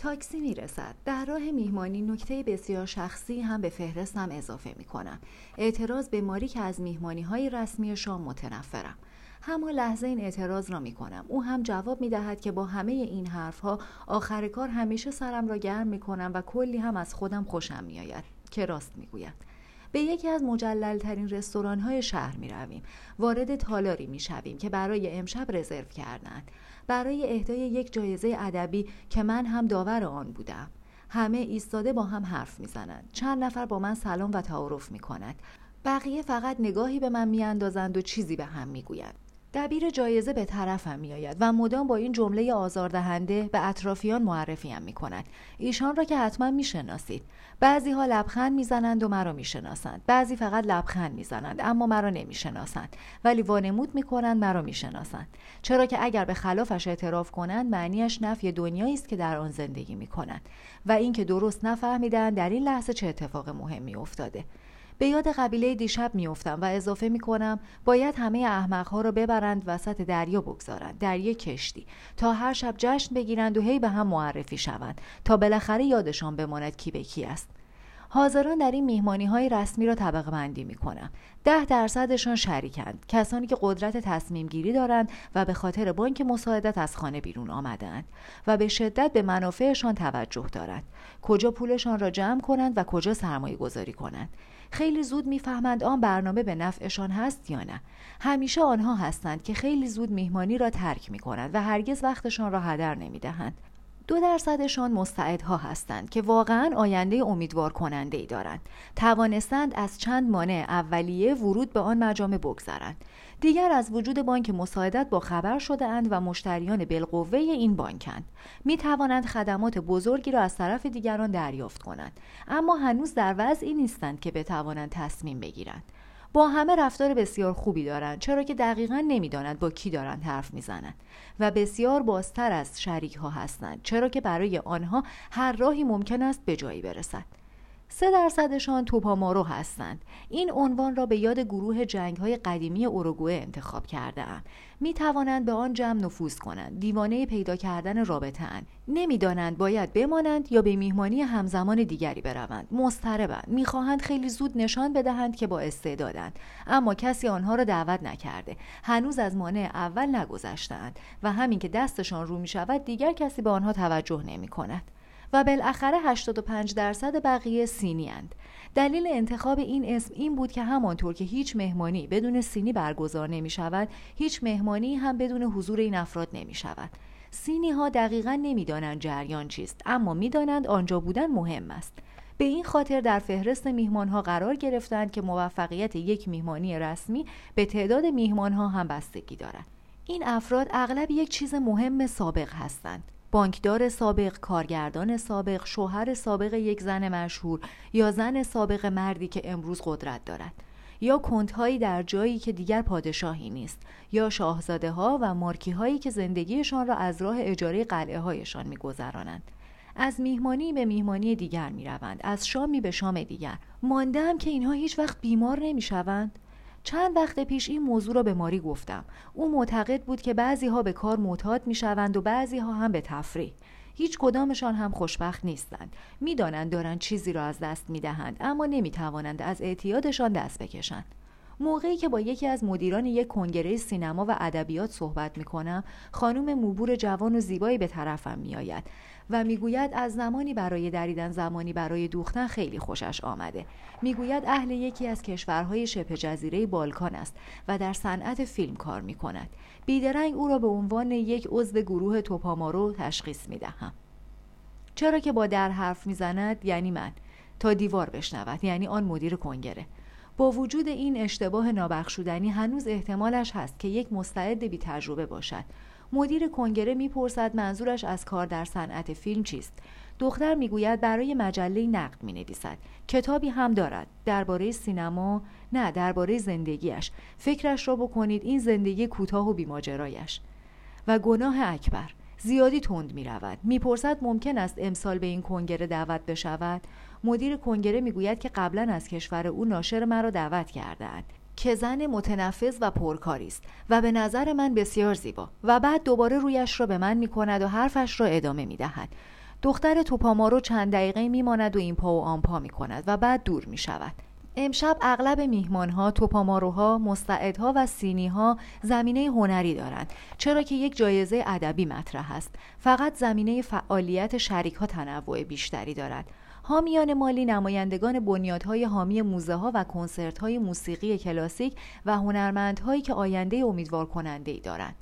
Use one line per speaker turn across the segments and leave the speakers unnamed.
تاکسی می‌رسد. در راه میهمانی نکته بسیار شخصی هم به فهرستم اضافه می کنم اعتراض به ماری که از میهمانی های رسمی شام متنفرم. همان لحظه این اعتراض را می کنم او هم جواب می دهد که با همه این حرف ها آخر کار همیشه سرم را گرم می کنم و کلی هم از خودم خوشم می آید که راست می گوید به یکی از مجللترین رستوران های شهر می رویم. وارد تالاری می شویم که برای امشب رزرو کردند. برای اهدای یک جایزه ادبی که من هم داور آن بودم. همه ایستاده با هم حرف می‌زنند. چند نفر با من سلام و تعارف می کند. بقیه فقط نگاهی به من میاندازند و چیزی به هم می‌گویند. دبیر جایزه به طرفم میآید و مدام با این جمله آزاردهنده به اطرافیان معرفیم می کند ایشان را که حتما می‌شناسید. بعضی ها لبخند می‌زنند و مرا می‌شناسند. بعضی فقط لبخند می‌زنند اما مرا نمی‌شناسند. ولی وانمود می‌کنند مرا می‌شناسند. چرا که اگر به خلافش اعتراف کنند معنیش نفی دنیایی است که در آن زندگی می‌کنند. و اینکه درست نفهمیدند در این لحظه چه اتفاق مهمی افتاده؟ به یاد قبیله دیشب میافتم و اضافه می‌کنم باید همه احمقها را ببرند وسط دریا بگذارند در یک کشتی. تا هر شب جشن بگیرند و هی به هم معرفی شوند. تا بالاخره یادشان بماند کی به کی است. حاضران در این میهمانی های رسمی را طبقه بندی می کنم. ده درصدشان شریکند. کسانی که قدرت تصمیم گیری دارند و به خاطر بانک مساعدت از خانه بیرون آمدند و به شدت به منافعشان توجه دارند. کجا پولشان را جمع کنند و کجا سرمایه گذاری کنند. خیلی زود می‌فهمند آن برنامه به نفعشان هست یا نه. همیشه آنها هستند که خیلی زود میهمانی را ترک می کنند و هرگز وقتشان را هدر نمی دهند دو درصدشان مستعدها هستند که واقعا آینده امیدوار کننده ای دارند. توانستند از چند مانع اولیه ورود به آن مجامع بگذرند. دیگر از وجود بانک مساعدت با خبر شده اند و مشتریان بالقوه این بانکند. می توانند خدمات بزرگی را از طرف دیگران دریافت کنند. اما هنوز در وضعی نیستند که بتوانند تصمیم بگیرند. با همه رفتار بسیار خوبی دارند چرا که دقیقا نمی‌دانند با کی دارند حرف می‌زنند و بسیار بازتر از شریک ها هستند چرا که برای آنها هر راهی ممکن است به جایی برسد. سه درصدشان توپامارو هستند. این عنوان را به یاد گروه جنگ های قدیمی اوروگوئه انتخاب کرده ام. می توانند به آن جمع نفوذ کنند. دیوانه پیدا کردن رابطه اند نمی‌دانند باید بمانند یا به میهمانی همزمان دیگری بروند. مضطربند. می‌خواهند خیلی زود نشان بدهند که با استعدادند. اما کسی آنها را دعوت نکرده. هنوز از مانع اول نگذشتهاند و همین که دستشان رو می شود دیگر کسی به آنها توجه نمی کند و بالاخره 85 درصد بقیه سینی اند. دلیل انتخاب این اسم این بود که همانطور که هیچ مهمانی بدون سینی برگزار نمی شود هیچ مهمانی هم بدون حضور این افراد نمی شود. سینی ها دقیقا نمی‌دانند جریان چیست اما می‌دانند آنجا بودن مهم است. به این خاطر در فهرست میهمان ها قرار گرفتند که موفقیت یک میهمانی رسمی به تعداد میهمان ها هم بستگی دارد. این افراد اغلب یک چیز مهم سابق هستند. بانکدار سابق، کارگردان سابق، شوهر سابق یک زن مشهور یا زن سابق مردی که امروز قدرت دارد. یا کنتهایی در جایی که دیگر پادشاهی نیست یا شاهزاده ها و مارکی هایی که زندگیشان را از راه اجاره قلعه هایشان میگذرانند. از میهمانی به میهمانی دیگر می روند از شامی به شام دیگر. ماندم که اینها هیچ وقت بیمار نمی شوند چند وقت پیش این موضوع را به ماری گفتم. او معتقد بود که بعضی ها به کار معتاد می شوند و بعضی ها هم به تفریح. هیچ کدامشان هم خوشبخت نیستند. می‌دانند دارند چیزی را از دست می دهند اما نمی توانند از اعتیادشان دست بکشند. موقعی که با یکی از مدیران یک کنگره سینما و ادبیات صحبت می کنم خانم موبور جوان و زیبایی به طرفم می آید و می‌گوید از زمانی برای دریدن زمانی برای دوختن خیلی خوشش آمده. می‌گوید اهل یکی از کشورهای شبه جزیره بالکان است و در صنعت فیلم کار می کند بیدرنگ او را به عنوان یک عضو گروه توپامارو تشخیص می دهم چرا که با در حرف می‌زند یعنی من. تا دیوار بشنود یعنی آن مدیر کنگره. با وجود این اشتباه نابخشودنی هنوز احتمالش هست که یک مستعد بی تجربه باشد. مدیر کنگره می‌پرسد منظورش از کار در صنعت فیلم چیست. دختر می‌گوید برای مجله نقد می نویسد کتابی هم دارد. درباره سینما نه درباره زندگیش فکرش را بکنید این زندگی کوتاه و بیماجرایش. و گناه اکبر. زیادی تند می رود می‌پرسد ممکن است امسال به این کنگره دعوت بشود؟ مدیر کنگره می‌گوید که قبلا از کشور او ناشر مرا دعوت کردهاند که زن متنفذ و پرکاری است و به نظر من بسیار زیبا و بعد دوباره رویش را به من می کند و حرفش را ادامه می دهد. دختر توپامارو چند دقیقه میماند و این پا و آن پا می کند و بعد دور می شود امشب اغلب میهمانها، توپاماروها، مستعدها و سینیها زمینه هنری دارند چرا که یک جایزه ادبی مطرح است. فقط زمینه فعالیت شریک ها تنوع بیشتری دارد. حامیان مالی نمایندگان بنیادهای حامی موزه ها و کنسرت های موسیقی کلاسیک و هنرمندهایی که آینده امیدوار کننده ای دارند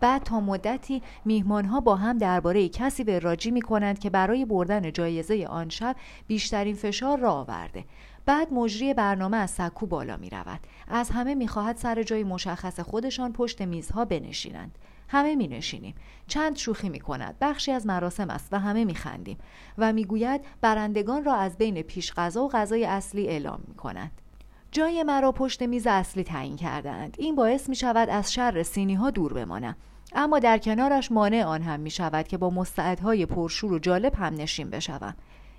بعد تا مدتی میهمانها با هم درباره کسی به راجی می کنند که برای بردن جایزه آن شب بیشترین فشار را آورده بعد مجری برنامه از سکو بالا می رود. از همه می خواهد سر جای مشخص خودشان پشت میزها بنشینند. همه می نشینیم. چند شوخی می کند. بخشی از مراسم است و همه می خندیم. و می گوید برندگان را از بین پیش غذا و غذای اصلی اعلام می کند. جای مرا پشت میز اصلی تعیین کردند. این باعث می شود از شر سینی ها دور بمانم. اما در کنارش مانع آن هم می شود که با مستعدهای پرشور و جالب هم نشین بشوم.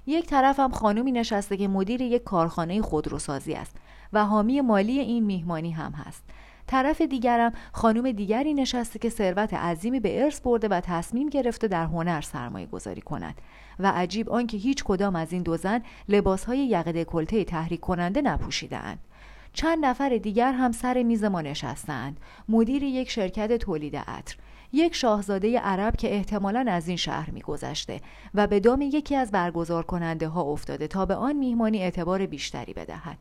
یک طرفم خانومی نشسته که مدیر یک کارخانه خودروسازی است و حامی مالی این میهمانی هم هست طرف دیگرم خانم دیگری نشسته که ثروت عظیمی به ارث برده و تصمیم گرفته در هنر سرمایه گذاری کند. و عجیب آنکه هیچ کدام از این دو زن لباسهای یقه کلته تحریک کننده نپوشیدهاند چند نفر دیگر هم سر میز ما نشستند مدیر یک شرکت تولید عطر. یک شاهزاده عرب که احتمالا از این شهر میگذشته و به دام یکی از برگزار کننده ها افتاده تا به آن میهمانی اعتبار بیشتری بدهد.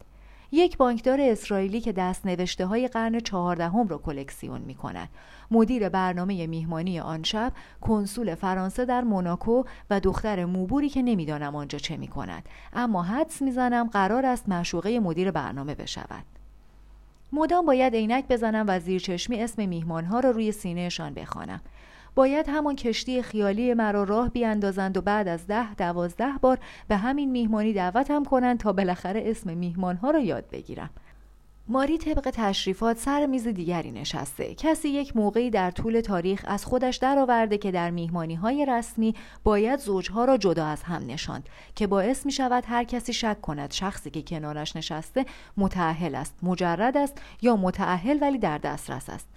یک بانکدار اسرائیلی که دست نوشته های قرن چهاردهم را کلکسیون می کند. مدیر برنامه میهمانی آن شب کنسول فرانسه در موناکو و دختر موبوری که نمی‌دانم آنجا چه می کند. اما حدس می‌زنم قرار است معشوقه مدیر برنامه بشود. مدام باید عینک بزنم و زیر چشمی اسم میهمانها را روی سینهشان بخوانم باید همان کشتی خیالی مرا راه بیاندازند و بعد از ده دوازده بار به همین میهمانی دعوتم کنند تا بالاخره اسم میهمانها را یاد بگیرم. ماری طبق تشریفات سر میز دیگری نشسته. کسی یک موقعی در طول تاریخ از خودش درآورده که در میهمانی های رسمی باید زوجها را جدا از هم نشاند که باعث می شود هر کسی شک کند شخصی که کنارش نشسته متعهل است مجرد است یا متعهل ولی در دسترس است.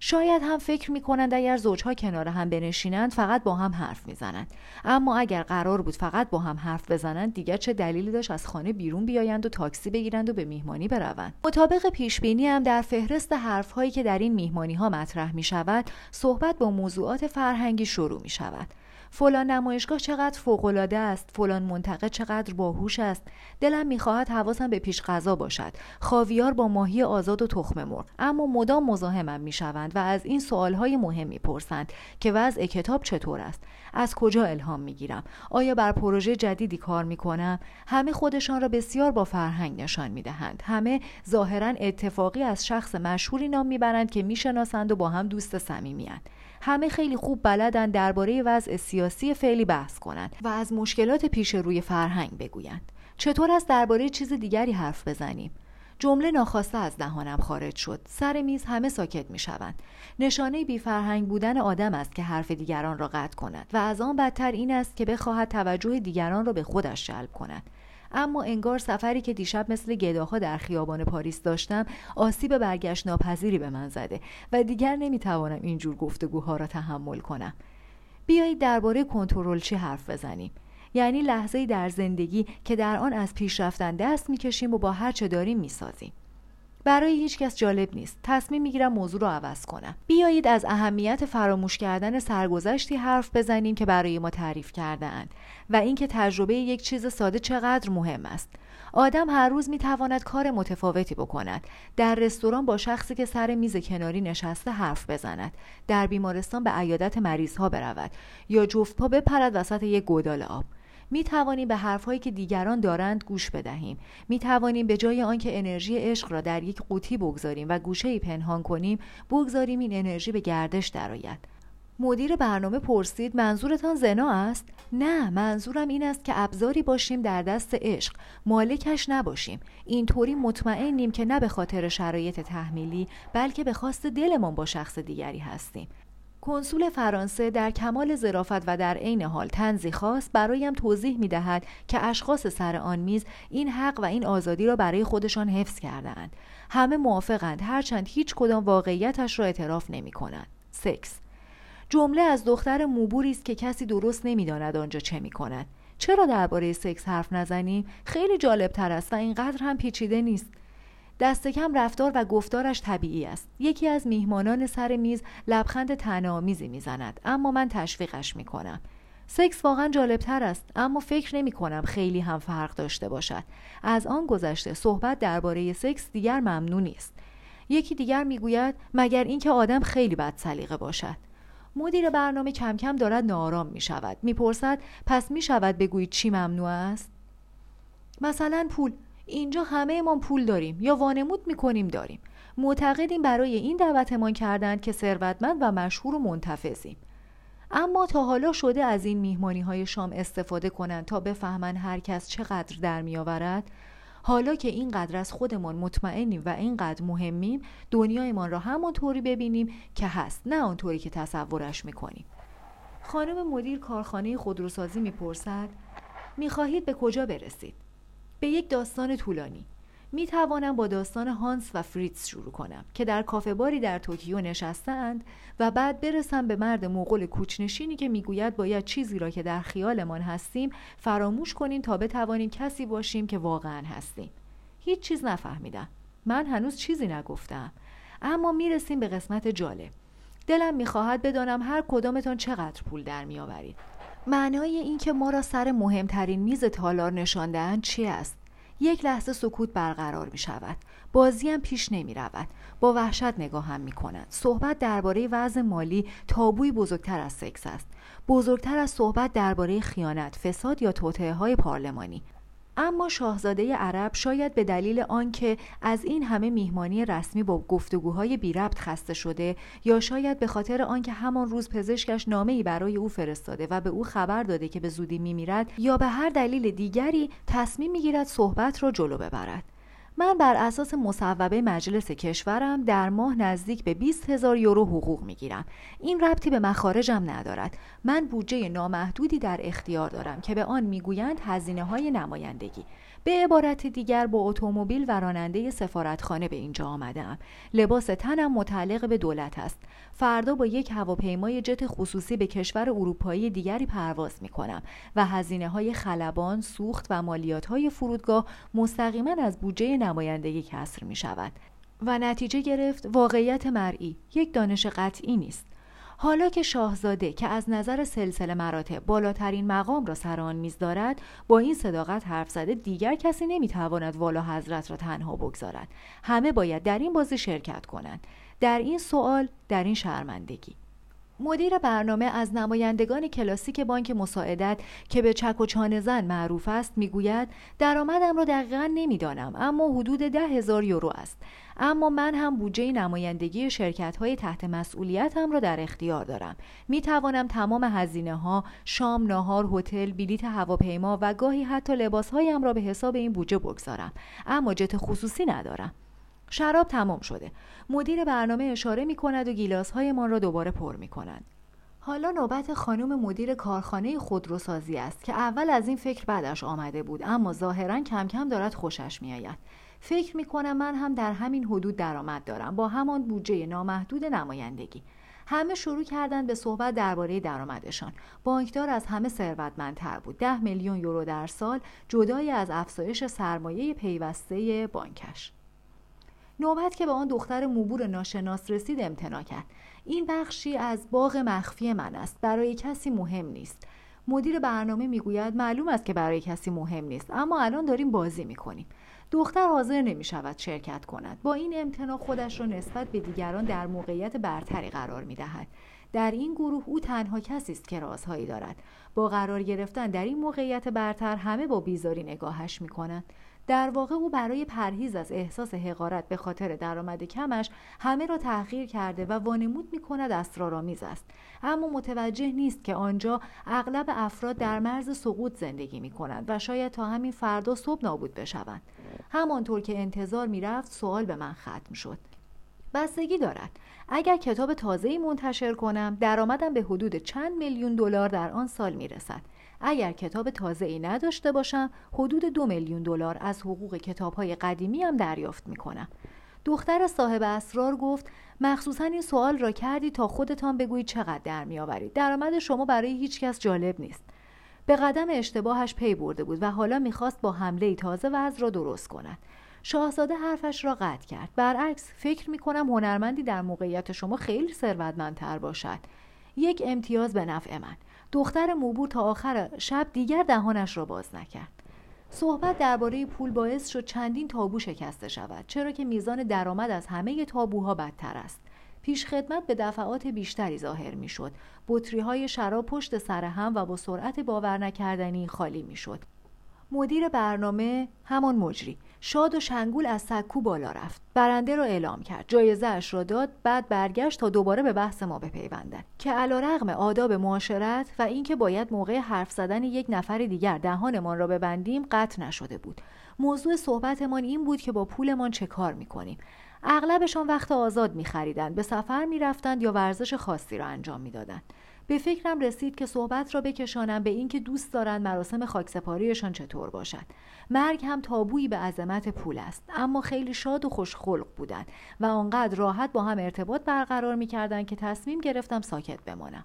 شاید هم فکر می کنند اگر زوجها کنار هم بنشینند فقط با هم حرف می‌زنند. اما اگر قرار بود فقط با هم حرف بزنند دیگر چه دلیلی داشت از خانه بیرون بیایند و تاکسی بگیرند و به میهمانی بروند؟ مطابق پیش بینی هم در فهرست حرف هایی که در این میهمانی ها مطرح می شود صحبت با موضوعات فرهنگی شروع می شود فلان نمایشگاه چقدر فوقالعاده است فلان منطقه چقدر باهوش است. دلم می‌خواهد حواسم به پیش غذا باشد. خاویار با ماهی آزاد و تخم مرغ. اما مدام مزاحمم می‌شوند و از این سوالهای مهم می‌پرسند که وضع کتاب چطور است. از کجا الهام می‌گیرم؟ آیا بر پروژه جدیدی کار می‌کنم؟ همه خودشان را بسیار با فرهنگ نشان می‌دهند. همه ظاهرا اتفاقی از شخص مشهوری نام می‌برند که می‌شناسند و با هم دوست صمیمیاند. همه خیلی خوب بلدن درباره وضع سیاسی فعلی بحث کنند و از مشکلات پیش روی فرهنگ بگویند. چطور است درباره چیز دیگری حرف بزنیم؟ جمله ناخواسته از دهانم خارج شد. سر میز همه ساکت می شوند نشانه بی فرهنگ بودن آدم است که حرف دیگران را قطع کند و از آن بدتر این است که بخواهد توجه دیگران را به خودش جلب کند. اما انگار سفری که دیشب مثل گداها در خیابان پاریس داشتم آسیب برگشت ناپذیری به من زده و دیگر نمی‌توانم اینجور گفتگوها را تحمل کنم. بیایید درباره کنترل چی حرف بزنیم. یعنی لحظه در زندگی که در آن از پیش رفتن دست می‌کشیم و با هر چه داریم می‌سازیم. برای هیچ کس جالب نیست. تصمیم می‌گیرم موضوع رو عوض کنم. بیایید از اهمیت فراموش کردن سرگذشتی حرف بزنیم که برای ما تعریف کرده اند و اینکه تجربه یک چیز ساده چقدر مهم است. آدم هر روز می‌تواند کار متفاوتی بکند. در رستوران با شخصی که سر میز کناری نشسته حرف بزند. در بیمارستان به عیادت مریض ها برود یا جفت پا بپرد وسط یک گودال آب. می توانیم به حرفهایی که دیگران دارند گوش بدهیم. می توانیم به جای آنکه انرژی عشق را در یک قوطی بگذاریم و گوشه پنهان کنیم بگذاریم این انرژی به گردش درآید. مدیر برنامه پرسید منظورتان زنا است؟ نه منظورم این است که ابزاری باشیم در دست عشق. مالکش نباشیم. اینطوری مطمئنیم که نه به خاطر شرایط تحمیلی بلکه به خواست دلمان با شخص دیگری هستیم. کنسول فرانسه در کمال ظرافت و در عین حال تنزی خاص برایم توضیح می دهد که اشخاص سر آن میز این حق و این آزادی را برای خودشان حفظ کردهاند. همه موافقند هرچند هیچ کدام واقعیتش را اعتراف نمی کنند. سکس. جمله از دختر موبوری است که کسی درست نمی‌داند آنجا چه می کند چرا درباره سکس حرف نزنیم؟ خیلی جالب تر است و اینقدر هم پیچیده نیست. دست کم رفتار و گفتارش طبیعی است. یکی از میهمانان سر میز لبخند تنامیزی می‌زند اما من تشویقش می‌کنم. سکس واقعا جالب تر است اما فکر نمی کنم خیلی هم فرق داشته باشد. از آن گذشته صحبت درباره سکس دیگر ممنوع نیست. یکی دیگر می‌گوید مگر اینکه آدم خیلی بد سلیقه باشد. مدیر برنامه کم کم دارد نارام می شود می‌پرسد پس می شود بگویید چی ممنوع است؟ مثلا پول. اینجا همه ما پول داریم یا وانمود می‌کنیم داریم. معتقدیم برای این دعوتمان کردند که ثروتمند و مشهور و منتفضیم. اما تا حالا شده از این میهمانی های شام استفاده کنند تا بفهمن هر کس چقدر در میآورد. حالا که اینقدر از خودمان مطمئنیم و اینقدر مهمیم دنیایمان را همانطوری ببینیم که هست نه آنطوری که تصورش می‌کنیم. خانم مدیر کارخانه خودروسازی می‌پرسد می‌خواهید به کجا برسید؟ به یک داستان طولانی. می توانم با داستان هانس و فریتز شروع کنم که در کافه باری در توکیو نشستند و بعد برسم به مرد مغول کوچنشینی که می‌گوید باید چیزی را که در خیالمان هستیم فراموش کنیم تا بتوانیم کسی باشیم که واقعا هستیم. هیچ چیز نفهمیدم. من هنوز چیزی نگفتم اما می‌رسیم به قسمت جالب. دلم می‌خواهد بدانم هر کدامتان چقدر پول در میآورید. معنای اینکه ما را سر مهمترین میز تالار نشاندهاند چی است؟ یک لحظه سکوت برقرار می شود بازی هم پیش نمی رود با وحشت نگاه هم می کند صحبت درباره وضع مالی تابوی بزرگتر از سکس است. بزرگتر از صحبت درباره خیانت فساد یا توطئه های پارلمانی. اما شاهزاده عرب شاید به دلیل آنکه از این همه میهمانی رسمی با گفتگوهای بی ربط خسته شده یا شاید به خاطر آنکه همان روز پزشکش نامه ای برای او فرستاده و به او خبر داده که به زودی میمیرد یا به هر دلیل دیگری تصمیم می‌گیرد صحبت را جلو ببرد. من بر اساس مصوبه مجلس کشورم در ماه نزدیک به 20 هزار یورو حقوق می گیرم. این ربطی به مخارجم ندارد. من بودجه نامحدودی در اختیار دارم که به آن می‌گویند هزینه های نمایندگی. به عبارت دیگر با اتومبیل و راننده سفارتخانه به اینجا آمدم لباس تنم متعلق به دولت است فردا با یک هواپیمای جت خصوصی به کشور اروپایی دیگری پرواز می کنم و هزینه های خلبان سوخت و مالیات های فرودگاه مستقیما از بودجه نمایندگی کسر می شود و نتیجه گرفت واقعیت مرئی یک دانش قطعی نیست. حالا که شاهزاده که از نظر سلسله مراتب بالاترین مقام را سر آن میز دارد با این صداقت حرف زده دیگر کسی نمی‌تواند والا حضرت را تنها بگذارد. همه باید در این بازی شرکت کنند. در این سوال در این شرمندگی. مدیر برنامه از نمایندگان کلاسیک بانک مساعدت که به چک و چانه زن معروف است می‌گوید درآمدم را دقیقا نمی‌دانم اما حدود ده هزار یورو است. اما من هم بودجه نمایندگی شرکت های تحت مسئولیتم را در اختیار دارم. می توانم تمام هزینه ها شام ناهار هتل بلیت هواپیما و گاهی حتی لباس هایم را به حساب این بودجه بگذارم. اما جت خصوصی ندارم. شراب تمام شده. مدیر برنامه اشاره می کند و گیلاس هایمان را دوباره پر می کند حالا نوبت خانم مدیر کارخانه خودروسازی است که اول از این فکر بعدش آمده بود اما ظاهرا کم کم دارد خوشش میآید. فکر می کنم من هم در همین حدود درآمد دارم با همان بودجه نامحدود نمایندگی. همه شروع کردند به صحبت درباره درآمدشان. بانکدار از همه ثروتمندتر بود. ده میلیون یورو در سال جدای از افزایش سرمایه پیوسته بانکش. نوبت که به آن دختر موبور ناشناس رسید امتنا کرد. این بخشی از باغ مخفی من است. برای کسی مهم نیست. مدیر برنامه می‌گوید معلوم است که برای کسی مهم نیست اما الان داریم بازی می‌کنیم. دختر حاضر نمی شود شرکت کند. با این امتنا خودش را نسبت به دیگران در موقعیت برتری قرار می دهد در این گروه او تنها کسی است که رازهایی دارد. با قرار گرفتن در این موقعیت برتر همه با بیزاری نگاهش می کنند در واقع او برای پرهیز از احساس حقارت به خاطر درآمد کمش همه را تحقیر کرده و وانمود می کند اسرارآمیز است. اما متوجه نیست که آنجا اغلب افراد در مرز سقوط زندگی می کنند و شاید تا همین فردا صبح نابود بشوند. همانطور که انتظار می‌رفت سوال به من ختم شد. بستگی دارد. اگر کتاب تازه‌ای منتشر کنم درآمدم به حدود چند میلیون دلار در آن سال می‌رسد. اگر کتاب تازه ای نداشته باشم حدود دو میلیون دلار از حقوق کتاب های قدیمی هم دریافت می کنم. دختر صاحب اسرار گفت مخصوصا این سوال را کردی تا خودتان بگویید چقدر در میآورید. درآمد شما برای هیچ کس جالب نیست. به قدم اشتباهش پی برده بود و حالا می‌خواست با حمله تازه وضع را درست کند. شاهزاده حرفش را قطع کرد. برعکس فکر می‌کنم هنرمندی در موقعیت شما خیلی ثروتمندتر باشد. یک امتیاز به نفع من. دختر موبور تا آخر شب دیگر دهانش را باز نکرد صحبت درباره پول باعث شد چندین تابو شکسته شود چرا که میزان درآمد از همه تابوها بدتر است پیش خدمت به دفعات بیشتری ظاهر می شد. بطری های شراب پشت سر هم و با سرعت باور نکردنی خالی می شد. مدیر برنامه همان مجری شاد و شنگول از سکو بالا رفت. برنده را اعلام کرد. جایزه اش را داد بعد برگشت تا دوباره به بحث ما بپیوندند که رغم آداب معاشرت و اینکه باید موقع حرف زدن یک نفر دیگر دهانمان را ببندیم قطع نشده بود. موضوع صحبتمان این بود که با پولمان چه کار می‌کنیم. اغلبشان وقت آزاد میخریدند به سفر می‌رفتند یا ورزش خاصی را انجام می‌دادند. به فکرم رسید که صحبت را بکشانم به اینکه دوست دارند مراسم خاکسپاریشان چطور باشد. مرگ هم تابویی به عظمت پول است اما خیلی شاد و خوشخلق بودند و آنقدر راحت با هم ارتباط برقرار می‌کردند که تصمیم گرفتم ساکت بمانم.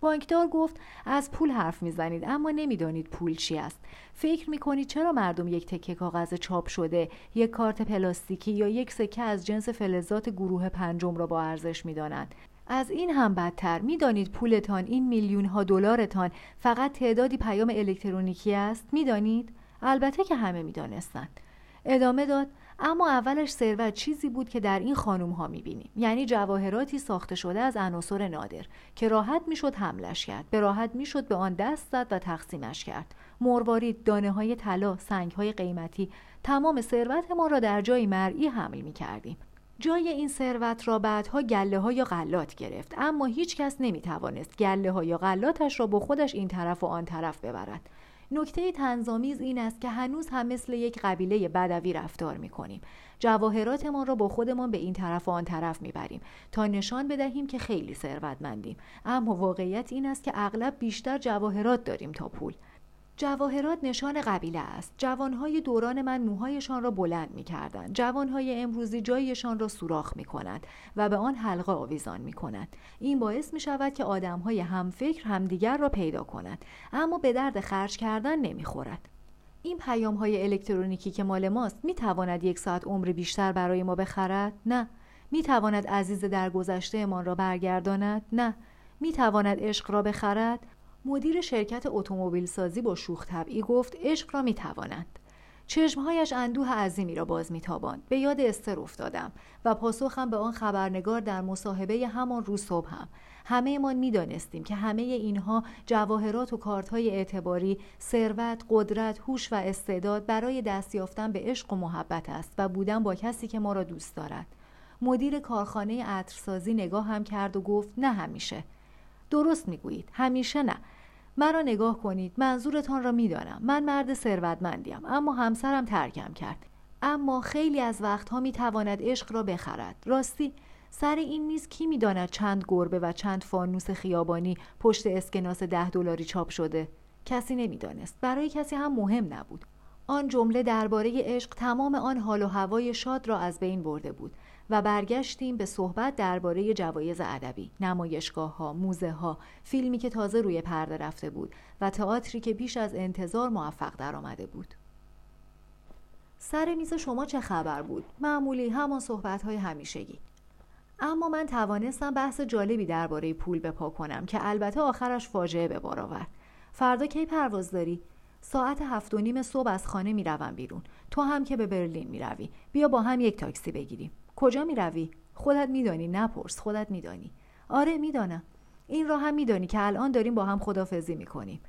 بانکدار گفت از پول حرف می‌زنید اما نمی‌دانید پول چی است. فکر می‌کنید چرا مردم یک تکه کاغذ چاپ شده یک کارت پلاستیکی یا یک سکه از جنس فلزات گروه پنجم را با ارزش می‌دانند؟ از این هم بدتر. می‌دانید پولتان این میلیون ها دلارتان فقط تعدادی پیام الکترونیکی است؟ می‌دانید؟ البته که همه می‌دانستند. ادامه داد اما اولش ثروت چیزی بود که در این خانوم ها می‌بینیم. یعنی جواهراتی ساخته شده از عناصر نادر که راحت می‌شد حملش کرد. به راحت می‌شد به آن دست زد و تقسیمش کرد. مروارید دانه های طلا سنگ های قیمتی تمام ثروت ما را در جای مرئی حمل می کردیم جای این ثروت را بعدها گله ها یا غلات گرفت. اما هیچ کس نمی توانست گله ها یا غلاتش را با خودش این طرف و آن طرف ببرد. نکته تنظامیز این است که هنوز هم مثل یک قبیله بدوی رفتار می کنیم جواهراتمان را با خودمان به این طرف و آن طرف می‌بریم تا نشان بدهیم که خیلی ثروتمندیم. اما واقعیت این است که اغلب بیشتر جواهرات داریم تا پول. جواهرات نشان قبیله است جوانهای دوران من موهایشان را بلند می کردند جوانهای امروزی جایشان را سوراخ می کنند و به آن حلقه آویزان می کنند این باعث می شود که آدمهای همفکر همدیگر را پیدا کنند اما به درد خرج کردن نمی خورد. این پیام های الکترونیکی که مال ماست می تواند یک ساعت عمر بیشتر برای ما بخرد؟ نه. می تواند عزیز در گذشته ما را برگرداند؟ نه. می تواند عشق را بخرد؟ مدیر شرکت اتومبیل سازی با شوخ طبعی گفت عشق را می‌توانند چشمهایش اندوه عظیمی را باز میتاباند. به یاد استر افتادم و پاسخم به آن خبرنگار در مصاحبه همان روز صبح هم. همه ما می‌دانستیم که همه اینها جواهرات و کارتهای اعتباری ثروت قدرت هوش و استعداد برای دست یافتن به عشق و محبت است و بودن با کسی که ما را دوست دارد. مدیر کارخانه عطرسازی نگاه هم کرد و گفت نه همیشه. درست می‌گویید. همیشه نه. مرا نگاه کنید. منظورتان را می‌دانم. من مرد ثروتمندیم. اما همسرم ترکم کرد. اما خیلی از وقتها می‌تواند عشق را بخرد. راستی سر این میز کی می‌داند چند گربه و چند فانوس خیابانی پشت اسکناس ده دلاری چاپ شده؟ کسی نمی‌دانست. برای کسی هم مهم نبود. آن جمله درباره عشق تمام آن حال و هوای شاد را از بین برده بود. و برگشتیم به صحبت درباره جوایز ادبی، نمایشگاه ها، موزه ها، فیلمی که تازه روی پرده رفته بود و تئاتری که بیش از انتظار موفق درآمده بود. سر میز شما چه خبر بود؟ معمولی همان صحبت های همیشگی. اما من توانستم بحث جالبی درباره پول بپا کنم که البته آخرش فاجعه به بار آورد. فردا کی پرواز داری؟ ساعت هفت و نیم صبح از خانه می‌روم بیرون تو هم که به برلین می‌روی بیا با هم یک تاکسی بگیریم کجا می روی؟ خودت میدانی نپرس خودت میدانی. آره می‌دانم. این را هم میدانی که الان داریم با هم خدافزی می‌کنیم.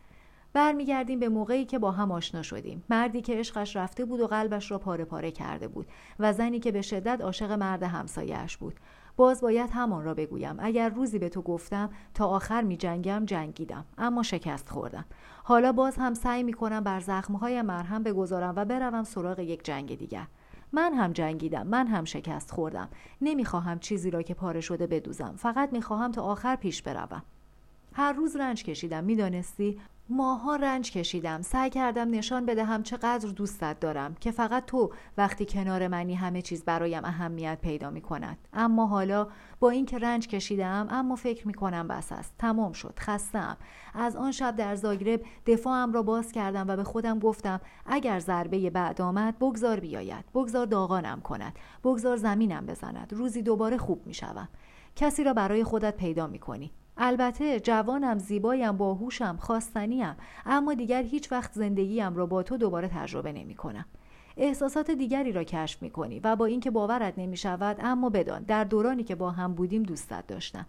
برمیگردیم به موقعی که با هم آشنا شدیم. مردی که عشقش رفته بود و قلبش را پاره پاره کرده بود و زنی که به شدت عاشق مرد همسایهاش بود. باز باید همان را بگویم. اگر روزی به تو گفتم تا آخر می جنگم جنگیدم. اما شکست خوردم. حالا باز هم سعی می کنم بر زخمهای مرهم بگذارم و بروم سراغ یک جنگ دیگر. من هم جنگیدم من هم شکست خوردم. نمی‌خواهم چیزی را که پاره شده بدوزم. فقط می‌خواهم تا آخر پیش بروم. هر روز رنج کشیدم می‌دانستی؟ ماها رنج کشیدم. سعی کردم نشان بدهم چقدر دوستت دارم که فقط تو وقتی کنار منی همه چیز برایم اهمیت پیدا می کند اما حالا با اینکه رنج کشیدم اما فکر می کنم بس است. تمام شد. خستم از آن شب در زاگرب دفاعم را باز کردم و به خودم گفتم اگر ضربه بعد آمد بگذار بیاید. بگذار داغانم کند. بگذار زمینم بزند. روزی دوباره خوب می شوم. کسی را برای خودت پیدا می کنی البته جوانم زیبایم باهوشم خواستنیم اما دیگر هیچ وقت زندگیم را با تو دوباره تجربه نمی کنم احساسات دیگری را کشف می کنی و با اینکه باورت نمی شود اما بدان در دورانی که با هم بودیم دوستت داشتم.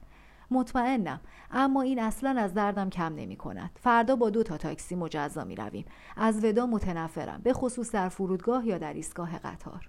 مطمئنم اما این اصلا از دردم کم نمی کند فردا با دو تا تاکسی مجزا می رویم از ودا متنفرم به خصوص در فرودگاه یا در ایستگاه قطار.